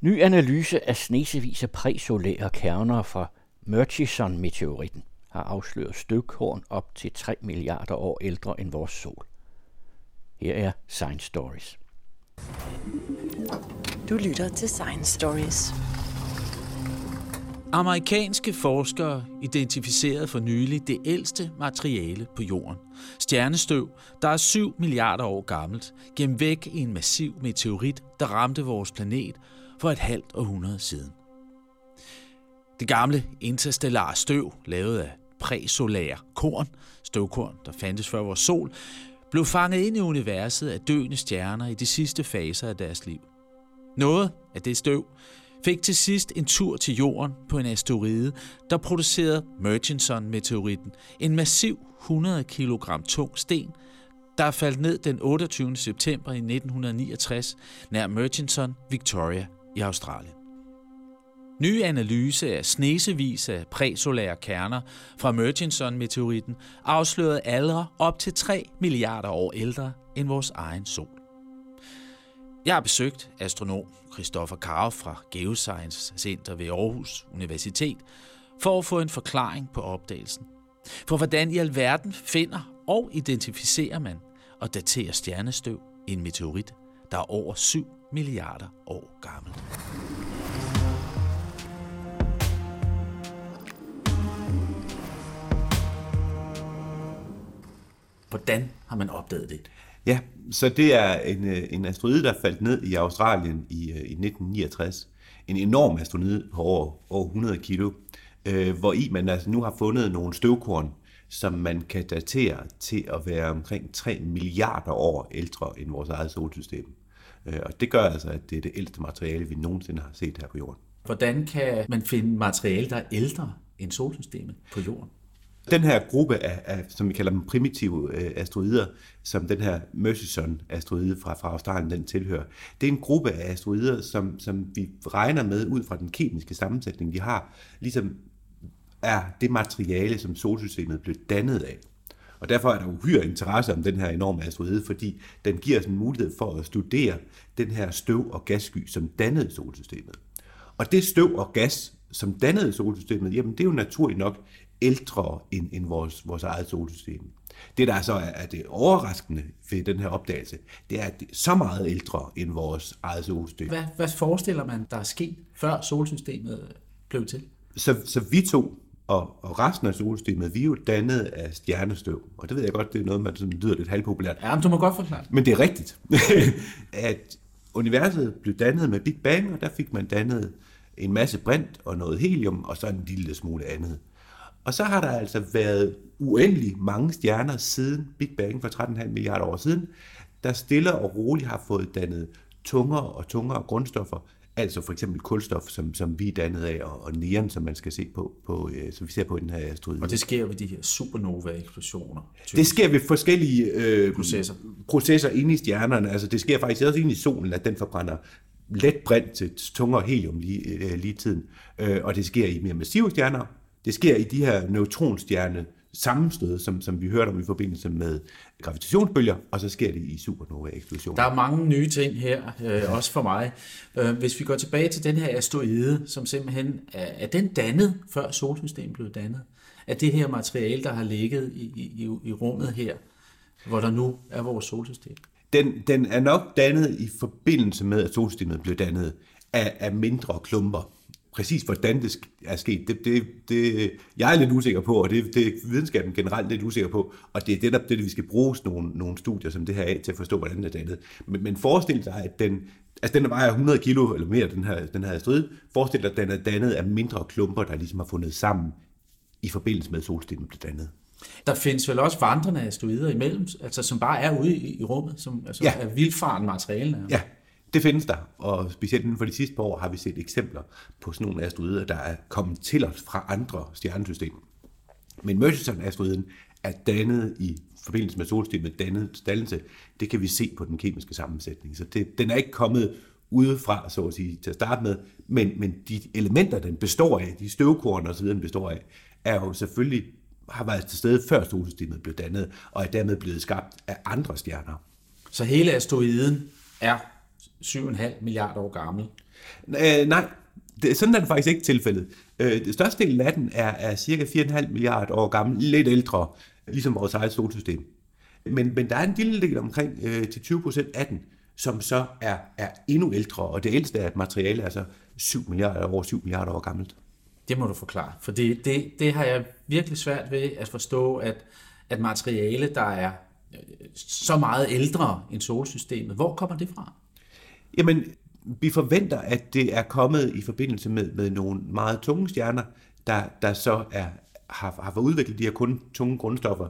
Ny analyse af snesevis af præsolære kerner fra Murchison-meteoritten har afsløret støvkorn op til 3 milliarder år ældre end vores sol. Her er Science Stories. Du lytter til Science Stories. Amerikanske forskere identificerede for nylig det ældste materiale på jorden. Stjernestøv, der er 7 milliarder år gammelt, gennem væk i en massiv meteorit, der ramte vores planet for et halvt århundrede siden. Det gamle interstellare støv, lavet af præsolære korn, støvkorn, der fandtes før vores sol, blev fanget ind i universet af døende stjerner i de sidste faser af deres liv. Noget af det støv fik til sidst en tur til jorden på en asteroide, der producerede Murchison-meteoritten, en massiv 100 kg tung sten, der faldt ned den 28. september i 1969 nær Murchison, Victoria i Australien. Ny analyse af snesevis af præsolære kerner fra Murchison-meteoritten afslørede aldre op til 3 milliarder år ældre end vores egen sol. Jeg har besøgt astronom Christoffer Karv fra Geoscience Center ved Aarhus Universitet for at få en forklaring på opdagelsen. For hvordan i alverden finder og identificerer man og daterer stjernestøv i en meteorit, der er over 7 milliarder år gammel. Hvordan har man opdaget det? Ja, så det er en, øh, en asteroide, der faldt ned i Australien i, øh, i 1969. En enorm asteroide på over, over 100 kilo, øh, hvor i man altså nu har fundet nogle støvkorn, som man kan datere til at være omkring 3 milliarder år ældre end vores eget solsystem. Øh, og det gør altså, at det er det ældste materiale, vi nogensinde har set her på jorden. Hvordan kan man finde materiale, der er ældre end solsystemet på jorden? Den her gruppe af, af som vi kalder dem primitive øh, asteroider, som den her Murchison-asteroide fra, fra Australien den tilhører, det er en gruppe af asteroider, som, som vi regner med ud fra den kemiske sammensætning, de har, ligesom er det materiale, som solsystemet blev dannet af. Og derfor er der uhyre interesse om den her enorme asteroide, fordi den giver os en mulighed for at studere den her støv- og gassky, som dannede solsystemet. Og det støv og gas, som dannede solsystemet, jamen det er jo naturligt nok ældre end, end vores, vores eget solsystem. Det, der så er, er det overraskende ved den her opdagelse, det er, at det er så meget ældre end vores eget solsystem. Hvad, hvad forestiller man, der er sket, før solsystemet blev til? Så, så vi to og, og resten af solsystemet, vi er jo dannet af stjernestøv. Og det ved jeg godt, det er noget, man sådan lyder lidt halvpopulært. Ja, men du må godt forklare Men det er rigtigt, at universet blev dannet med Big Bang, og der fik man dannet en masse brint og noget helium, og så en lille smule andet. Og så har der altså været uendelig mange stjerner siden Big Bang for 13,5 milliarder år siden, der stille og roligt har fået dannet tungere og tungere grundstoffer, altså for eksempel kulstof, som, som vi er dannet af, og, og neon, som man skal se på, på øh, som vi ser på den her asteroide. Og det sker ved de her supernova-eksplosioner? Det sker ved forskellige øh, processer. processer inde i stjernerne. Altså det sker faktisk også inde i solen, at den forbrænder let brint til tungere helium lige, øh, lige tiden. Øh, og det sker i mere massive stjerner, det sker i de her neutronstjerne sammenstød, som, som vi hørte om i forbindelse med gravitationsbølger, og så sker det i supernova-eksplosioner. Der er mange nye ting her, øh, også for mig. Øh, hvis vi går tilbage til den her asteroide, som simpelthen er, er den dannet, før solsystemet blev dannet? Er det her materiale, der har ligget i, i, i rummet her, hvor der nu er vores solsystem? Den, den er nok dannet i forbindelse med, at solsystemet blev dannet af, af mindre klumper præcis hvordan det er sket, det, det, det, jeg er lidt usikker på, og det, det er videnskaben generelt lidt usikker på, og det er det, der, det, vi skal bruge nogle, nogle studier som det her af til at forstå, hvordan det er dannet. Men, men forestil dig, at den, altså den vejer 100 kilo eller mere, den her, den her strid. Forestil dig, at den er dannet af mindre klumper, der ligesom har fundet sammen i forbindelse med, at solsystemet blev dannet. Der findes vel også vandrende asteroider imellem, altså som bare er ude i, i rummet, som altså ja. er vildfarende materiale. Ja, det findes der, og specielt inden for de sidste par år har vi set eksempler på sådan nogle asteroider, der er kommet til os fra andre stjernesystemer. Men Murchison-asteroiden er dannet i forbindelse med solsystemet, dannet dannelse, det kan vi se på den kemiske sammensætning. Så det, den er ikke kommet udefra, så at sige, til at starte med, men, men de elementer, den består af, de støvkorn og så videre, den består af, er jo selvfølgelig har været til stede før solsystemet blev dannet, og er dermed blevet skabt af andre stjerner. Så hele asteroiden er 7,5 milliarder år gammel. Øh, nej, det, sådan er det faktisk ikke tilfældet. Øh, det største del af den er, er cirka 4,5 milliarder år gammel, lidt ældre, ligesom vores eget solsystem. Men, men der er en lille del omkring øh, til 20 procent af den, som så er, er endnu ældre, og det ældste er et materiale, altså 7 milliarder, over 7 milliarder år gammelt. Det må du forklare, for det, det, det har jeg virkelig svært ved at forstå, at, at materiale, der er øh, så meget ældre end solsystemet, hvor kommer det fra? Jamen, vi forventer, at det er kommet i forbindelse med, med nogle meget tunge stjerner, der, der så er, har, har fået udviklet de her kun tunge grundstoffer,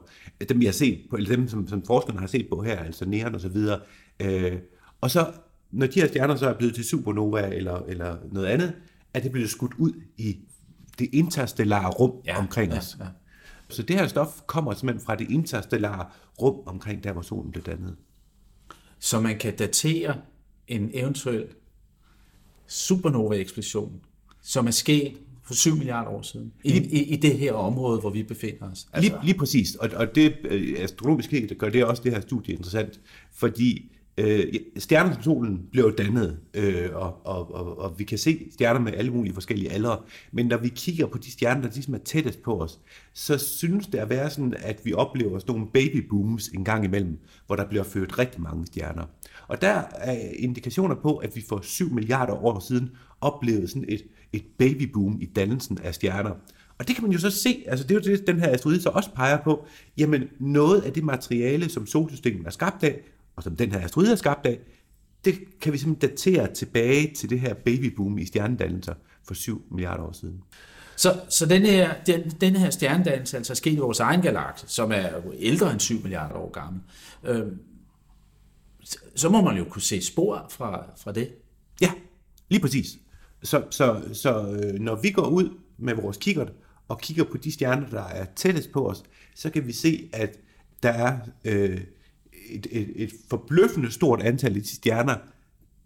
dem vi har set på, eller dem som, som forskerne har set på her, altså neon og så videre. Øh, og så, når de her stjerner så er blevet til supernova eller, eller noget andet, er det blevet skudt ud i det interstellare rum ja, omkring os. Ja, ja. Så det her stof kommer simpelthen fra det interstellare rum omkring der, hvor solen blev dannet. Så man kan datere en eventuel supernova-eksplosion, som er sket for 7 milliarder år siden, i, i, i det her område, hvor vi befinder os. Altså. Lige, lige præcis, og, og det øh, astronomiske gør det også det her studie interessant, fordi øh, stjerner som solen bliver dannet, øh, og, og, og, og vi kan se stjerner med alle mulige forskellige aldre, men når vi kigger på de stjerner, der ligesom er tættest på os, så synes det at være sådan, at vi oplever sådan nogle babybooms en gang imellem, hvor der bliver født rigtig mange stjerner. Og der er indikationer på, at vi for 7 milliarder år siden oplevede sådan et, et babyboom i dannelsen af stjerner. Og det kan man jo så se, altså det er jo det, den her asteroide så også peger på, jamen noget af det materiale, som solsystemet er skabt af, og som den her asteroide er skabt af, det kan vi simpelthen datere tilbage til det her babyboom i stjernedannelser for 7 milliarder år siden. Så, så den, her, den, den her stjernedannelse altså er sket i vores egen galakse, som er ældre end 7 milliarder år gammel. Øh, så må man jo kunne se spor fra, fra det. Ja, lige præcis. Så, så, så øh, når vi går ud med vores kikkert og kigger på de stjerner, der er tættest på os, så kan vi se, at der er øh, et, et, et forbløffende stort antal af de stjerner,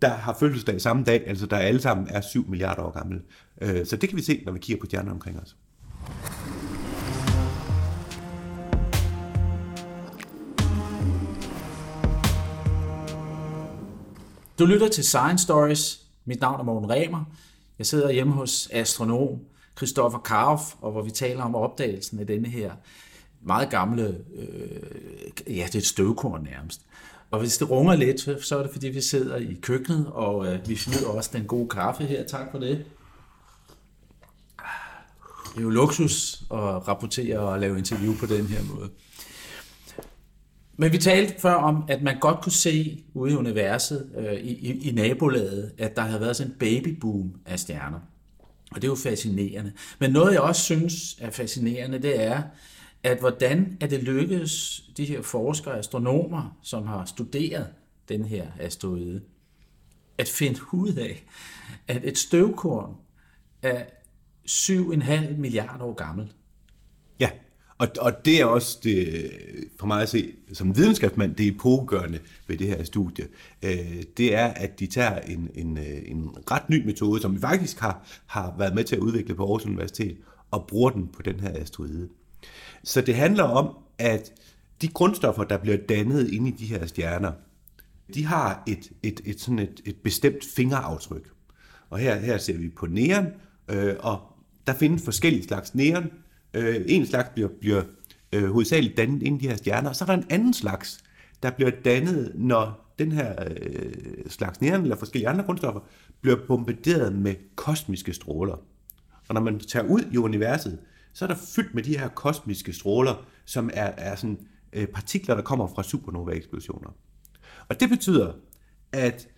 der har fødselsdag samme dag, altså der alle sammen er 7 milliarder år gamle. Øh, så det kan vi se, når vi kigger på stjerner omkring os. Du lytter til Science Stories. Mit navn er Morten Remer. Jeg sidder hjemme hos astronom Christoffer Karof, og hvor vi taler om opdagelsen af denne her meget gamle, øh, ja, det er et støvkorn nærmest. Og hvis det runger lidt, så er det fordi, vi sidder i køkkenet, og øh, vi nyder også den gode kaffe her. Tak for det. Det er jo luksus at rapportere og lave interview på den her måde. Men vi talte før om, at man godt kunne se ude i universet, øh, i, i, i nabolaget, at der havde været sådan en babyboom af stjerner. Og det er jo fascinerende. Men noget, jeg også synes er fascinerende, det er, at hvordan er det lykkedes de her forskere, astronomer, som har studeret den her asteroide, at finde ud af, at et støvkorn er 7,5 milliarder år gammelt. Og, og det er også det, for mig at se, som videnskabsmand, det epokegørende ved det her studie. Øh, det er, at de tager en, en, øh, en ret ny metode, som vi faktisk har, har været med til at udvikle på Aarhus Universitet, og bruger den på den her asteroide. Så det handler om, at de grundstoffer, der bliver dannet inde i de her stjerner, de har et, et, et, sådan et, et bestemt fingeraftryk. Og her, her ser vi på neon, øh, og der findes forskellige slags neon. Øh, en slags bliver, bliver øh, hovedsageligt dannet inden i de her stjerner, og så er der en anden slags, der bliver dannet, når den her øh, slags neon eller forskellige andre grundstoffer bliver bombarderet med kosmiske stråler. Og når man tager ud i universet, så er der fyldt med de her kosmiske stråler, som er, er sådan, øh, partikler, der kommer fra supernova-eksplosioner. Og det betyder, at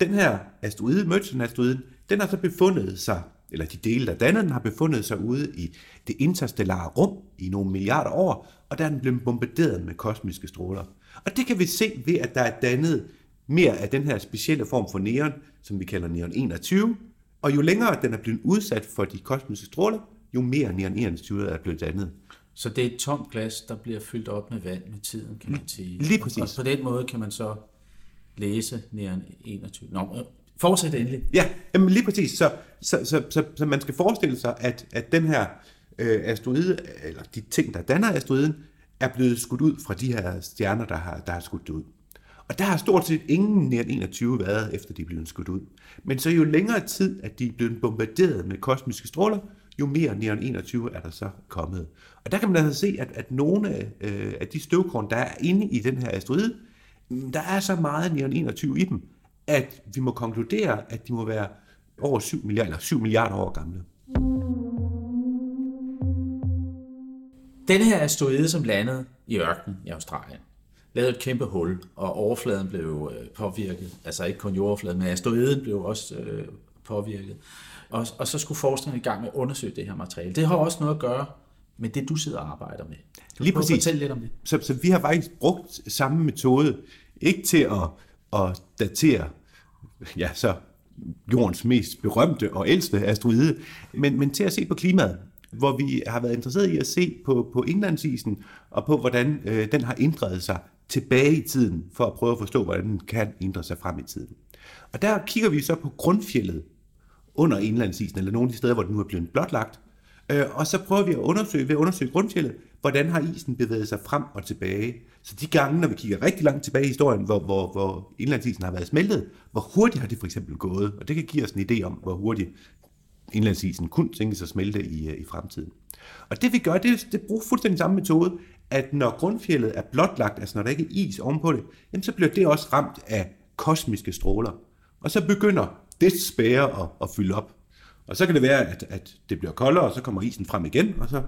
den her asteroide, Murchison-asteroiden, den har så befundet sig, eller de dele, der danner den, har befundet sig ude i det interstellare rum i nogle milliarder år, og der er den blevet bombarderet med kosmiske stråler. Og det kan vi se ved, at der er dannet mere af den her specielle form for neon, som vi kalder neon 21, og jo længere den er blevet udsat for de kosmiske stråler, jo mere neon 21 er blevet dannet. Så det er et tomt glas, der bliver fyldt op med vand med tiden, kan man sige. Lige præcis. Og på den måde kan man så læse neon 21. Nå, fortsæt endelig. Ja, jamen lige præcis. Så, så, så, så, så man skal forestille sig, at, at den her øh, asteroide, eller de ting, der danner asteroiden, er blevet skudt ud fra de her stjerner, der har, der har skudt det ud. Og der har stort set ingen nær 21 været, efter de er blevet skudt ud. Men så jo længere tid, at de er blevet bombarderet med kosmiske stråler, jo mere Neon 21 er der så kommet. Og der kan man altså se, at, at nogle af, øh, af de støvkorn, der er inde i den her asteroide, mm, der er så meget Neon 21 i dem, at vi må konkludere, at de må være over 7 milliarder, eller 7 milliarder år gamle. Den her asteroide, som landede i ørkenen i Australien, lavede et kæmpe hul, og overfladen blev øh, påvirket. Altså ikke kun jordoverfladen, men asteroiden blev også øh, påvirket. Og, og så skulle forskerne i gang med at undersøge det her materiale. Det har også noget at gøre med det, du sidder og arbejder med. Du Lige præcis. Fortæl lidt om det. Så, så vi har faktisk brugt samme metode, ikke til at, at datere ja, så jordens mest berømte og ældste asteroide, men, men til at se på klimaet hvor vi har været interesseret i at se på, på indlandsisen og på, hvordan øh, den har ændret sig tilbage i tiden, for at prøve at forstå, hvordan den kan ændre sig frem i tiden. Og der kigger vi så på grundfjellet under indlandsisen, eller nogle af de steder, hvor den nu er blevet blotlagt, øh, og så prøver vi at undersøge, ved at undersøge grundfjellet, hvordan har isen bevæget sig frem og tilbage. Så de gange, når vi kigger rigtig langt tilbage i historien, hvor, hvor, hvor indlandsisen har været smeltet, hvor hurtigt har det for eksempel gået, og det kan give os en idé om, hvor hurtigt indlandsisen kun tænkes at smelte i, øh, i fremtiden. Og det vi gør, det det bruger fuldstændig samme metode, at når grundfjellet er blotlagt, altså når der ikke er is ovenpå det, jamen så bliver det også ramt af kosmiske stråler. Og så begynder det spære at, at fylde op. Og så kan det være, at, at det bliver koldere, og så kommer isen frem igen, og så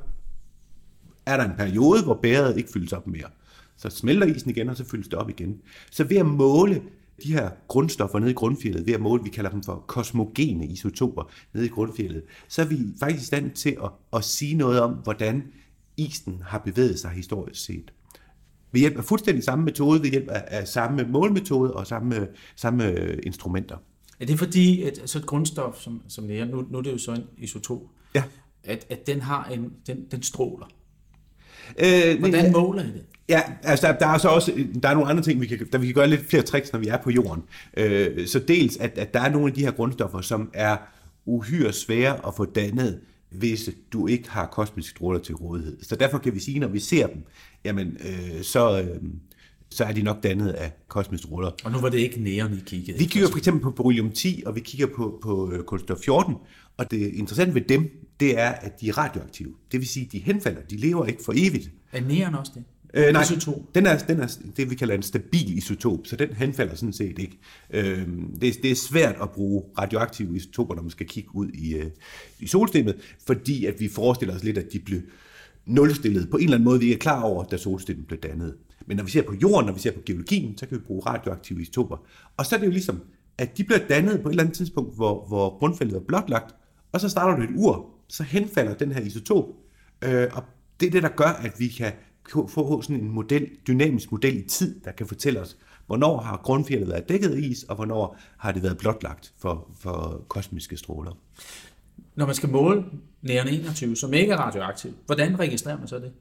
er der en periode, hvor bæret ikke fyldes op mere. Så smelter isen igen, og så fyldes det op igen. Så ved at måle de her grundstoffer nede i grundfjellet, ved at måle, vi kalder dem for kosmogene isotoper nede i grundfjellet, så er vi faktisk i stand til at, at sige noget om, hvordan isen har bevæget sig historisk set. Ved hjælp af fuldstændig samme metode, ved hjælp af, af samme målmetode og samme, samme instrumenter. Er det fordi, at så et grundstof, som, som det er, nu, nu er det jo så en isotop, ja. at, at den har en, den, den stråler? Øh, Hvordan måler I det? Ja, altså der, der er så også der er nogle andre ting, vi kan, der vi kan gøre lidt flere tricks, når vi er på jorden. Øh, så dels, at, at der er nogle af de her grundstoffer, som er uhyre svære at få dannet, hvis du ikke har kosmiske stråler til rådighed. Så derfor kan vi sige, når vi ser dem, jamen, øh, så, øh, så er de nok dannet af kosmiske stråler. Og nu var det ikke neon, I kiggede Vi kigger for eksempel på beryllium 10, og vi kigger på, på øh, kulstof 14, og det interessante ved dem, det er, at de er radioaktive. Det vil sige, at de henfalder, de lever ikke for evigt. Er neon også det? Øh, nej, isotop. Den, er, den er det, vi kalder en stabil isotop, så den henfalder sådan set ikke. Øh, det, det er svært at bruge radioaktive isotoper, når man skal kigge ud i, øh, i solsystemet, fordi at vi forestiller os lidt, at de bliver nulstillet på en eller anden måde, vi ikke er klar over, da solsystemet blev dannet. Men når vi ser på jorden, når vi ser på geologien, så kan vi bruge radioaktive isotoper. Og så er det jo ligesom, at de bliver dannet på et eller andet tidspunkt, hvor, hvor grundfældet er blotlagt, og så starter du et ur, så henfalder den her isotop, øh, og det er det, der gør, at vi kan få sådan en model, dynamisk model i tid, der kan fortælle os, hvornår har grundfjellet været dækket af is, og hvornår har det været blotlagt for, for kosmiske stråler. Når man skal måle næren 21, som ikke er radioaktiv, hvordan registrerer man så det?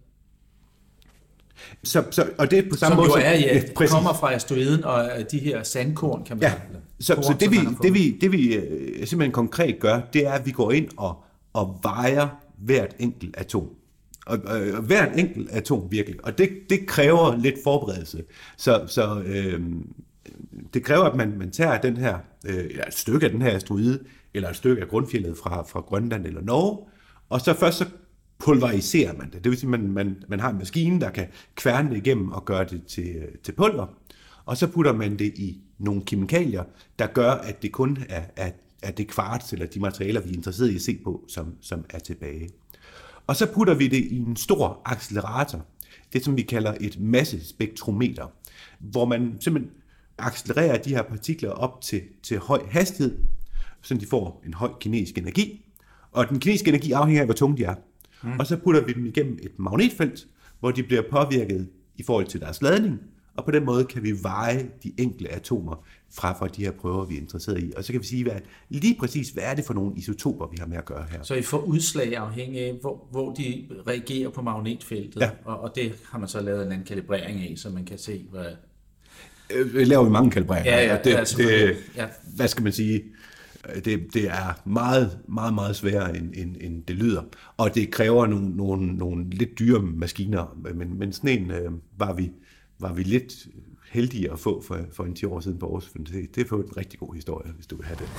Så, så, og det er på samme som måde... Jo er, ja, ja kommer fra asteroiden, og de her sandkorn, kan man ja. Så, korn, så det, vi, det, vi, det vi øh, simpelthen konkret gør, det er, at vi går ind og, og vejer hvert enkelt atom. Og, og, og hvert enkelt atom virkelig. Og det, det kræver lidt forberedelse. Så, så øh, det kræver, at man, man tager den her, øh, et stykke af den her asteroide, eller et stykke af grundfjellet fra, fra Grønland eller Norge, og så først så pulveriserer man det. Det vil sige, at man, man, man har en maskine, der kan kværne det igennem og gøre det til, til pulver. Og så putter man det i nogle kemikalier, der gør, at det kun er, er, er det kvarts eller de materialer, vi er interesseret i at se på, som, som er tilbage. Og så putter vi det i en stor accelerator, det som vi kalder et massespektrometer, hvor man simpelthen accelererer de her partikler op til, til høj hastighed, så de får en høj kinesisk energi. Og den kinesiske energi afhænger af, hvor tunge de er. Mm. Og så putter vi dem igennem et magnetfelt, hvor de bliver påvirket i forhold til deres ladning, og på den måde kan vi veje de enkelte atomer fra, fra de her prøver, vi er interesseret i. Og så kan vi sige, hvad, lige præcis, hvad er det for nogle isotoper, vi har med at gøre her. Så I får udslag afhængig af, hvor, hvor de reagerer på magnetfeltet, ja. og, og det har man så lavet en anden kalibrering af, så man kan se, hvad... Øh, vi laver vi mange kalibreringer. Ja, ja, det, altså, det, ja. Hvad skal man sige? Det, det er meget, meget, meget sværere, end, end, end det lyder. Og det kræver nogle, nogle, nogle lidt dyre maskiner, men, men sådan en øh, var, vi, var vi lidt heldige at få for, for en 10 år siden på Aarhus Universitet. Det er en rigtig god historie, hvis du vil have det.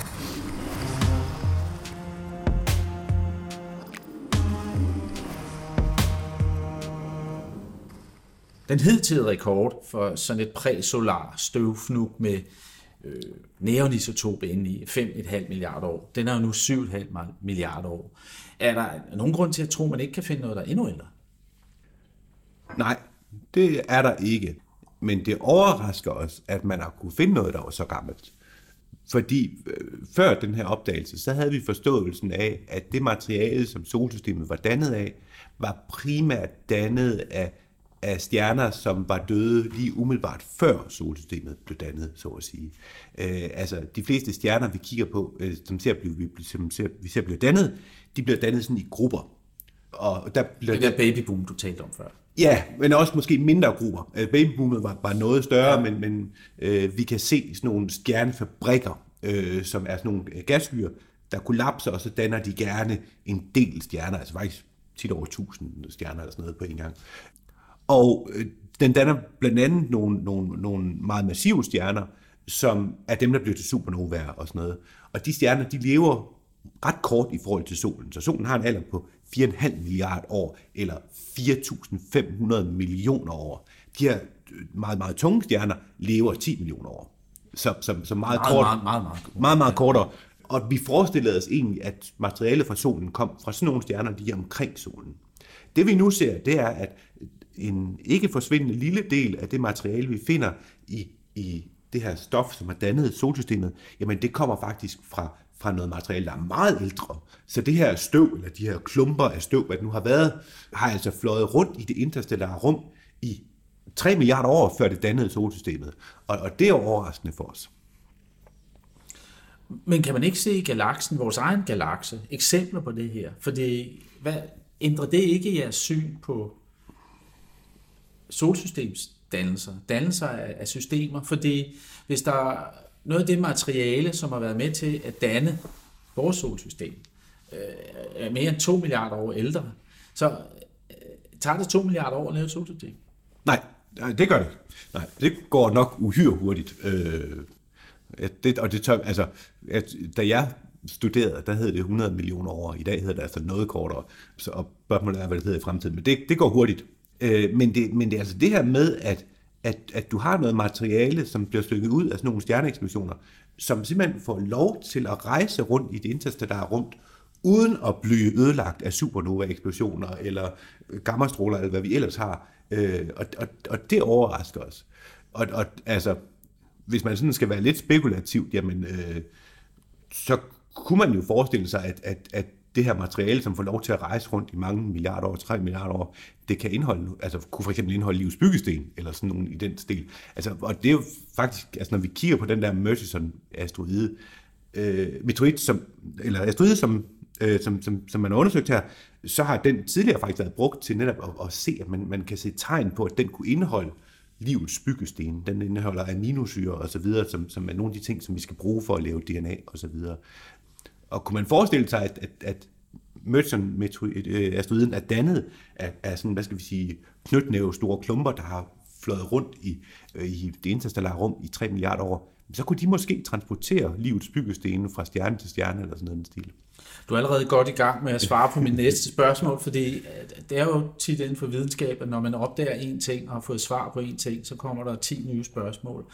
Den hidtidige rekord for sådan et præsolar støvfnug med øh, neonisotop inde i 5,5 milliarder år, den er jo nu 7,5 milliarder år. Er der nogen grund til at tro, at man ikke kan finde noget, der er endnu ældre? Nej, det er der ikke. Men det overrasker os, at man har kunne finde noget, der var så gammelt. Fordi øh, før den her opdagelse, så havde vi forståelsen af, at det materiale, som solsystemet var dannet af, var primært dannet af af stjerner, som var døde lige umiddelbart før solsystemet blev dannet, så at sige. Øh, altså, de fleste stjerner, vi kigger på, øh, som, ser blive, vi, som ser, vi ser bliver dannet, de bliver dannet sådan i grupper. Og der bliver det der babyboom, du talte om før. Ja, men også måske mindre grupper. Øh, babyboomet var, var noget større, ja. men, men øh, vi kan se sådan nogle stjernefabrikker, øh, som er sådan nogle øh, gasskyer, der kollapser, og så danner de gerne en del stjerner, altså faktisk tit over 1000 stjerner eller sådan noget på en gang. Og øh, den danner blandt andet nogle, nogle, nogle meget massive stjerner, som er dem, der bliver til supernovaer og sådan noget. Og de stjerner, de lever ret kort i forhold til solen. Så solen har en alder på 4,5 milliarder år, eller 4.500 millioner år. De her øh, meget, meget tunge stjerner lever 10 millioner år. Så, så, så meget, meget, kort, meget, meget, meget, meget, meget kortere. Og vi forestillede os egentlig, at materialet fra solen kom fra sådan nogle stjerner, er omkring solen. Det vi nu ser, det er, at en ikke forsvindende lille del af det materiale, vi finder i, i det her stof, som har dannet solsystemet, jamen det kommer faktisk fra, fra noget materiale, der er meget ældre. Så det her støv, eller de her klumper af støv, hvad det nu har været, har altså fløjet rundt i det interstellare rum i 3 milliarder år, før det dannede solsystemet. Og, og det er overraskende for os. Men kan man ikke se i galaksen, vores egen galakse, eksempler på det her? Fordi hvad, ændrer det ikke jeres syn på solsystemsdannelser, dannelser af, af systemer, fordi hvis der er noget af det materiale, som har været med til at danne vores solsystem, øh, er mere end 2 milliarder år ældre, så øh, tager det 2 milliarder år at lave et solsystem? Nej, det gør det Nej, det går nok uhyre hurtigt. Øh, det, og det tør, altså, at, da jeg studerede, der hed det 100 millioner år. I dag hedder det altså noget kortere. Så, og spørgsmålet er, hvad det hedder i fremtiden. Men det, det går hurtigt. Øh, men, det, men det er altså det her med, at, at, at du har noget materiale, som bliver stykket ud af sådan nogle stjerneeksplosioner, som simpelthen får lov til at rejse rundt i det interstellare rum, uden at blive ødelagt af supernova-eksplosioner eller gammastråler, eller hvad vi ellers har. Øh, og, og, og det overrasker os. Og, og altså, hvis man sådan skal være lidt spekulativ, jamen, øh, så kunne man jo forestille sig, at, at, at det her materiale, som får lov til at rejse rundt i mange milliarder år, 3 milliarder år, det kan indeholde, altså kunne for eksempel indeholde livs byggesten, eller sådan nogen i den stil. Altså, og det er jo faktisk, altså når vi kigger på den der Murchison-asteroide, øh, meteorit, som, eller asteroide, som, øh, som, som, som man har undersøgt her, så har den tidligere faktisk været brugt til netop at, at se, at man, man kan se tegn på, at den kunne indeholde livets byggesten. Den indeholder aminosyre og så videre, som, som er nogle af de ting, som vi skal bruge for at lave DNA og så videre. Og kunne man forestille sig, at, at, at Merchant-asteroiden øh, er dannet af, af sådan, hvad skal vi sige, knytnæve store klumper, der har fløjet rundt i, øh, i det interstellare rum i 3 milliarder år, så kunne de måske transportere livets byggestene fra stjerne til stjerne eller sådan noget stil. Du er allerede godt i gang med at svare på min næste spørgsmål, fordi øh, det er jo tit inden for videnskab, at når man opdager en ting og har fået svar på en ting, så kommer der 10 nye spørgsmål.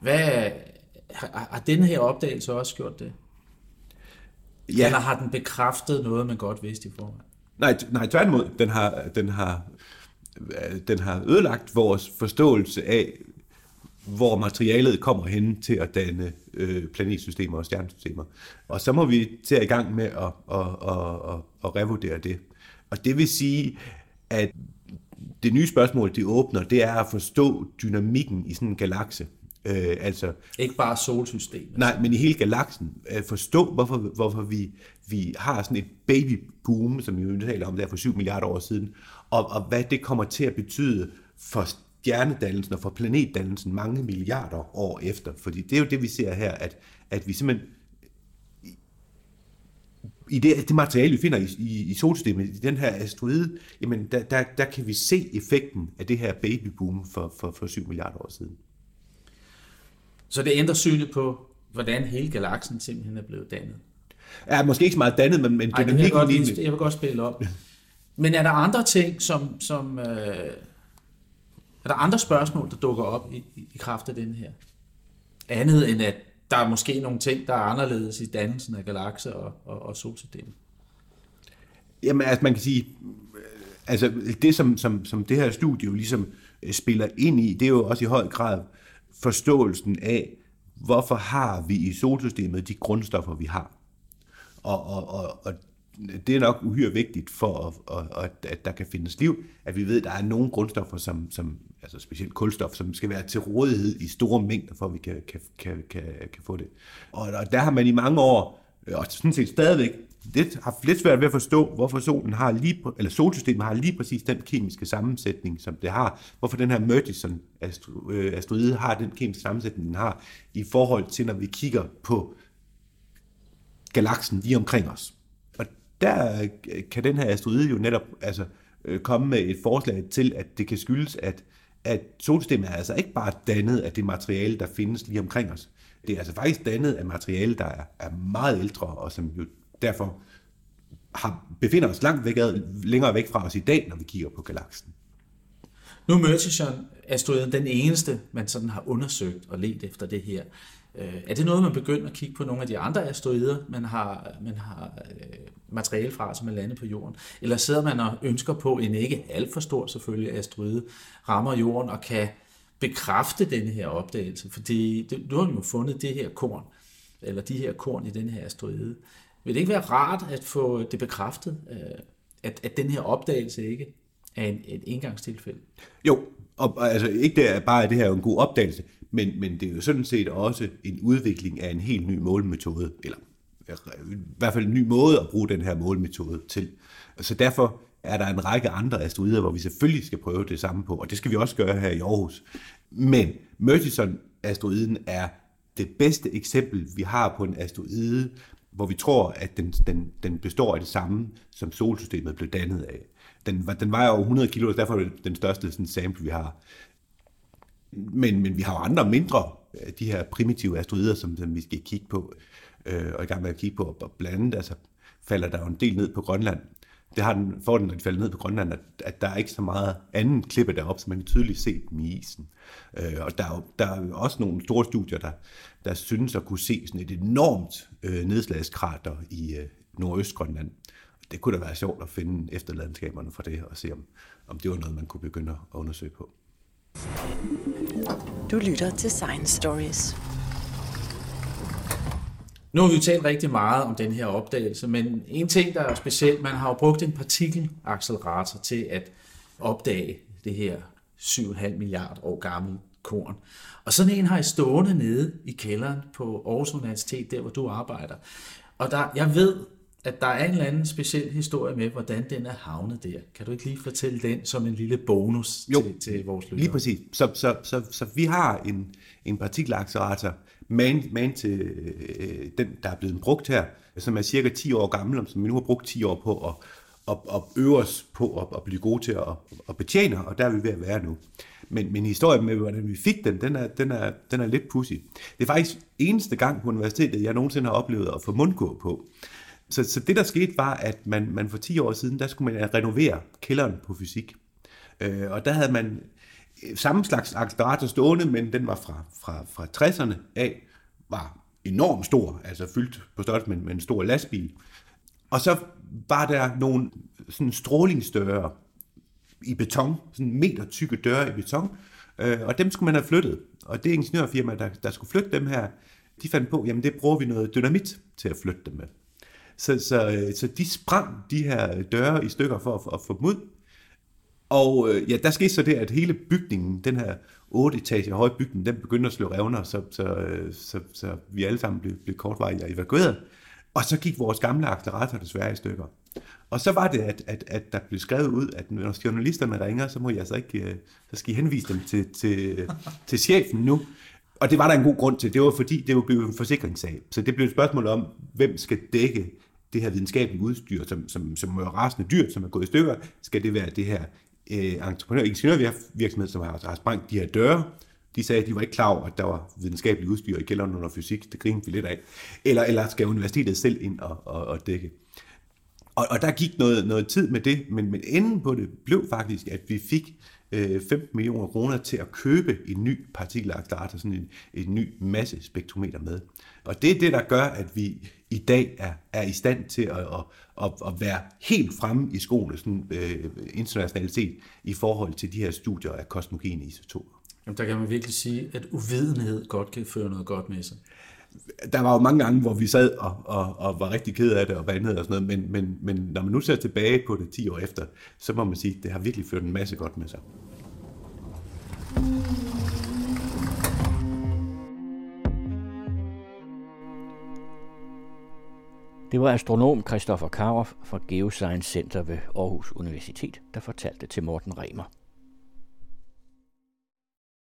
Hvad, har, har denne her opdagelse også gjort det? Ja. Eller har den bekræftet noget, man godt vidste i forvejen? Nej, nej tværtimod. Den har, den, har, den har ødelagt vores forståelse af, hvor materialet kommer hen til at danne øh, planetsystemer og stjernesystemer. Og så må vi til i gang med at, at, at, at, at revurdere det. Og det vil sige, at det nye spørgsmål, de åbner, det er at forstå dynamikken i sådan en galakse. Øh, altså, ikke bare solsystemet. Nej, men i hele galaksen. Øh, forstå, hvorfor, hvorfor vi, vi har sådan et babyboom, som vi jo taler om der for 7 milliarder år siden, og, og hvad det kommer til at betyde for stjernedannelsen og for planetdannelsen mange milliarder år efter. Fordi det er jo det, vi ser her, at, at vi simpelthen i det, det materiale, vi finder i, i, i solsystemet, i den her asteroide, jamen der, der, der kan vi se effekten af det her babyboom for, for, for 7 milliarder år siden. Så det ændrer synet på, hvordan hele galaksen simpelthen er blevet dannet. Ja, måske ikke så meget dannet, men, men Ej, det vil jeg, dynamikken godt, det. jeg vil godt spille op. Men er der andre ting, som... som øh, er der andre spørgsmål, der dukker op i, i, kraft af den her? Andet end at der er måske nogle ting, der er anderledes i dannelsen af galakser og, og, og solsystemet. Jamen, altså man kan sige, øh, altså det som, som, som det her studie jo ligesom øh, spiller ind i, det er jo også i høj grad forståelsen af, hvorfor har vi i solsystemet de grundstoffer, vi har. Og, og, og, og det er nok uhyre vigtigt for, at, at, at, der kan findes liv, at vi ved, at der er nogle grundstoffer, som, som altså specielt kulstof, som skal være til rådighed i store mængder, for at vi kan, kan, kan, kan, kan få det. Og, og der har man i mange år, og sådan set stadigvæk, lidt, haft lidt svært ved at forstå, hvorfor solen har lige, eller solsystemet har lige præcis den kemiske sammensætning, som det har. Hvorfor den her Murchison-asteroide øh, har den kemiske sammensætning, den har, i forhold til, når vi kigger på galaksen lige omkring os. Og der øh, kan den her asteroide jo netop altså, øh, komme med et forslag til, at det kan skyldes, at, at solsystemet er altså ikke bare dannet af det materiale, der findes lige omkring os. Det er altså faktisk dannet af materiale, der er, er meget ældre, og som jo derfor har, befinder os langt væk, længere væk fra os i dag, når vi kigger på galaksen. Nu er Murchison-asteroiden den eneste, man sådan har undersøgt og let efter det her. Øh, er det noget, man begynder at kigge på nogle af de andre asteroider, man har, man har øh, materiale fra, som er landet på jorden? Eller sidder man og ønsker på en ikke alt for stor selvfølgelig asteroide, rammer jorden og kan bekræfte denne her opdagelse? Fordi det, du har jo fundet det her korn, eller de her korn i den her asteroide. Vil det ikke være rart at få det bekræftet, øh, at, at den her opdagelse ikke er en, et engangstilfælde? Jo, og, og altså ikke det bare, at det her er en god opdagelse, men, men det er jo sådan set også en udvikling af en helt ny målemetode, eller øh, i hvert fald en ny måde at bruge den her målemetode til. Så derfor er der en række andre asteroider, hvor vi selvfølgelig skal prøve det samme på, og det skal vi også gøre her i Aarhus. Men Murchison-asteroiden er det bedste eksempel, vi har på en asteroide, hvor vi tror, at den, den, den består af det samme, som solsystemet blev dannet af. Den, den vejer over 100 kilo, og derfor er det den største sådan, sample, vi har. Men, men vi har jo andre mindre, af de her primitive asteroider, som, som vi skal kigge på, øh, og i gang med at kigge på, og blandt andet altså, falder der jo en del ned på Grønland. Det har den, fordel, når de falder ned på Grønland, at, at der er ikke så meget anden klippe deroppe, så man kan tydeligt se dem i isen. Øh, og der er, jo, der er også nogle store studier, der, der synes at kunne se sådan et enormt øh, nedslagskrater i øh, Nordøstgrønland. Det kunne da være sjovt at finde efterladenskaberne fra det, og se om, om det var noget, man kunne begynde at undersøge på. Du lytter til Science Stories. Nu har vi jo talt rigtig meget om den her opdagelse, men en ting, der er specielt, man har jo brugt en partikelaccelerator til at opdage det her 7,5 milliard år gammel korn. Og sådan en har jeg stående nede i kælderen på Aarhus Universitet, der hvor du arbejder. Og der, jeg ved, at der er en eller anden speciel historie med, hvordan den er havnet der. Kan du ikke lige fortælle den som en lille bonus Jo, til, til vores lyttere? Lige præcis. Så, så, så, så vi har en, en partikelaccelerator, man, man til øh, den, der er blevet brugt her, som er cirka 10 år gammel, og som vi nu har brugt 10 år på at, at, at øve os på at, at blive gode til at, at betjene, og der er vi ved at være nu. Men, men historien med, hvordan vi fik den, den er, den er, den er lidt pussy. Det er faktisk eneste gang på universitetet, jeg nogensinde har oplevet at få mundkur på. Så, så det, der skete, var, at man, man for 10 år siden, der skulle man renovere kælderen på fysik. Øh, og der havde man Øh, samme slags akselerator stående, men den var fra, fra, fra 60'erne af, var enormt stor, altså fyldt på størrelse med, med en stor lastbil. Og så var der nogle sådan strålingsdøre i beton, sådan meter tykke døre i beton, øh, og dem skulle man have flyttet. Og det ingeniørfirma, der, der skulle flytte dem her, de fandt på, jamen det bruger vi noget dynamit til at flytte dem med. Så, så, øh, så de sprang de her døre i stykker for at, at få dem ud. Og øh, ja, der skete så det, at hele bygningen, den her 8 etager høje bygning, den begyndte at slå revner, så, så, øh, så, så vi alle sammen blev, blev kortvarigt evakueret. Og så gik vores gamle accelerator desværre i stykker. Og så var det, at, at, at der blev skrevet ud, at når journalisterne ringer, så må jeg altså ikke, øh, så skal I henvise dem til, til, til chefen nu. Og det var der en god grund til. Det var fordi, det var blevet en forsikringssag. Så det blev et spørgsmål om, hvem skal dække det her videnskabelige udstyr, som, som, som er rasende dyrt, som er gået i stykker. Skal det være det her øh, entreprenør ingeniørvirksomhed, som har, har sprængt de her døre, De sagde, at de var ikke klar over, at der var videnskabelige udstyr i kælderen under fysik. Det grinede vi lidt af. Eller, eller skal universitetet selv ind og, og, og dække? Og, og der gik noget, noget tid med det, men, men enden på det blev faktisk, at vi fik øh, 15 millioner kroner til at købe en ny partikelaccelerator, sådan en, en ny masse spektrometer med. Og det er det, der gør, at vi i dag er, er i stand til at, at, at, at være helt fremme i skolen, sådan, øh, internationalt set, i forhold til de her studier af kosmogene isotoper. Jamen, der kan man virkelig sige, at uvidenhed godt kan føre noget godt med sig. Der var jo mange gange, hvor vi sad og, og, og var rigtig ked af det og vandede og sådan noget, men, men, men når man nu ser tilbage på det 10 år efter, så må man sige, at det har virkelig ført en masse godt med sig. Det var astronom Christoffer Karoff fra Geoscience Center ved Aarhus Universitet, der fortalte til Morten Remer.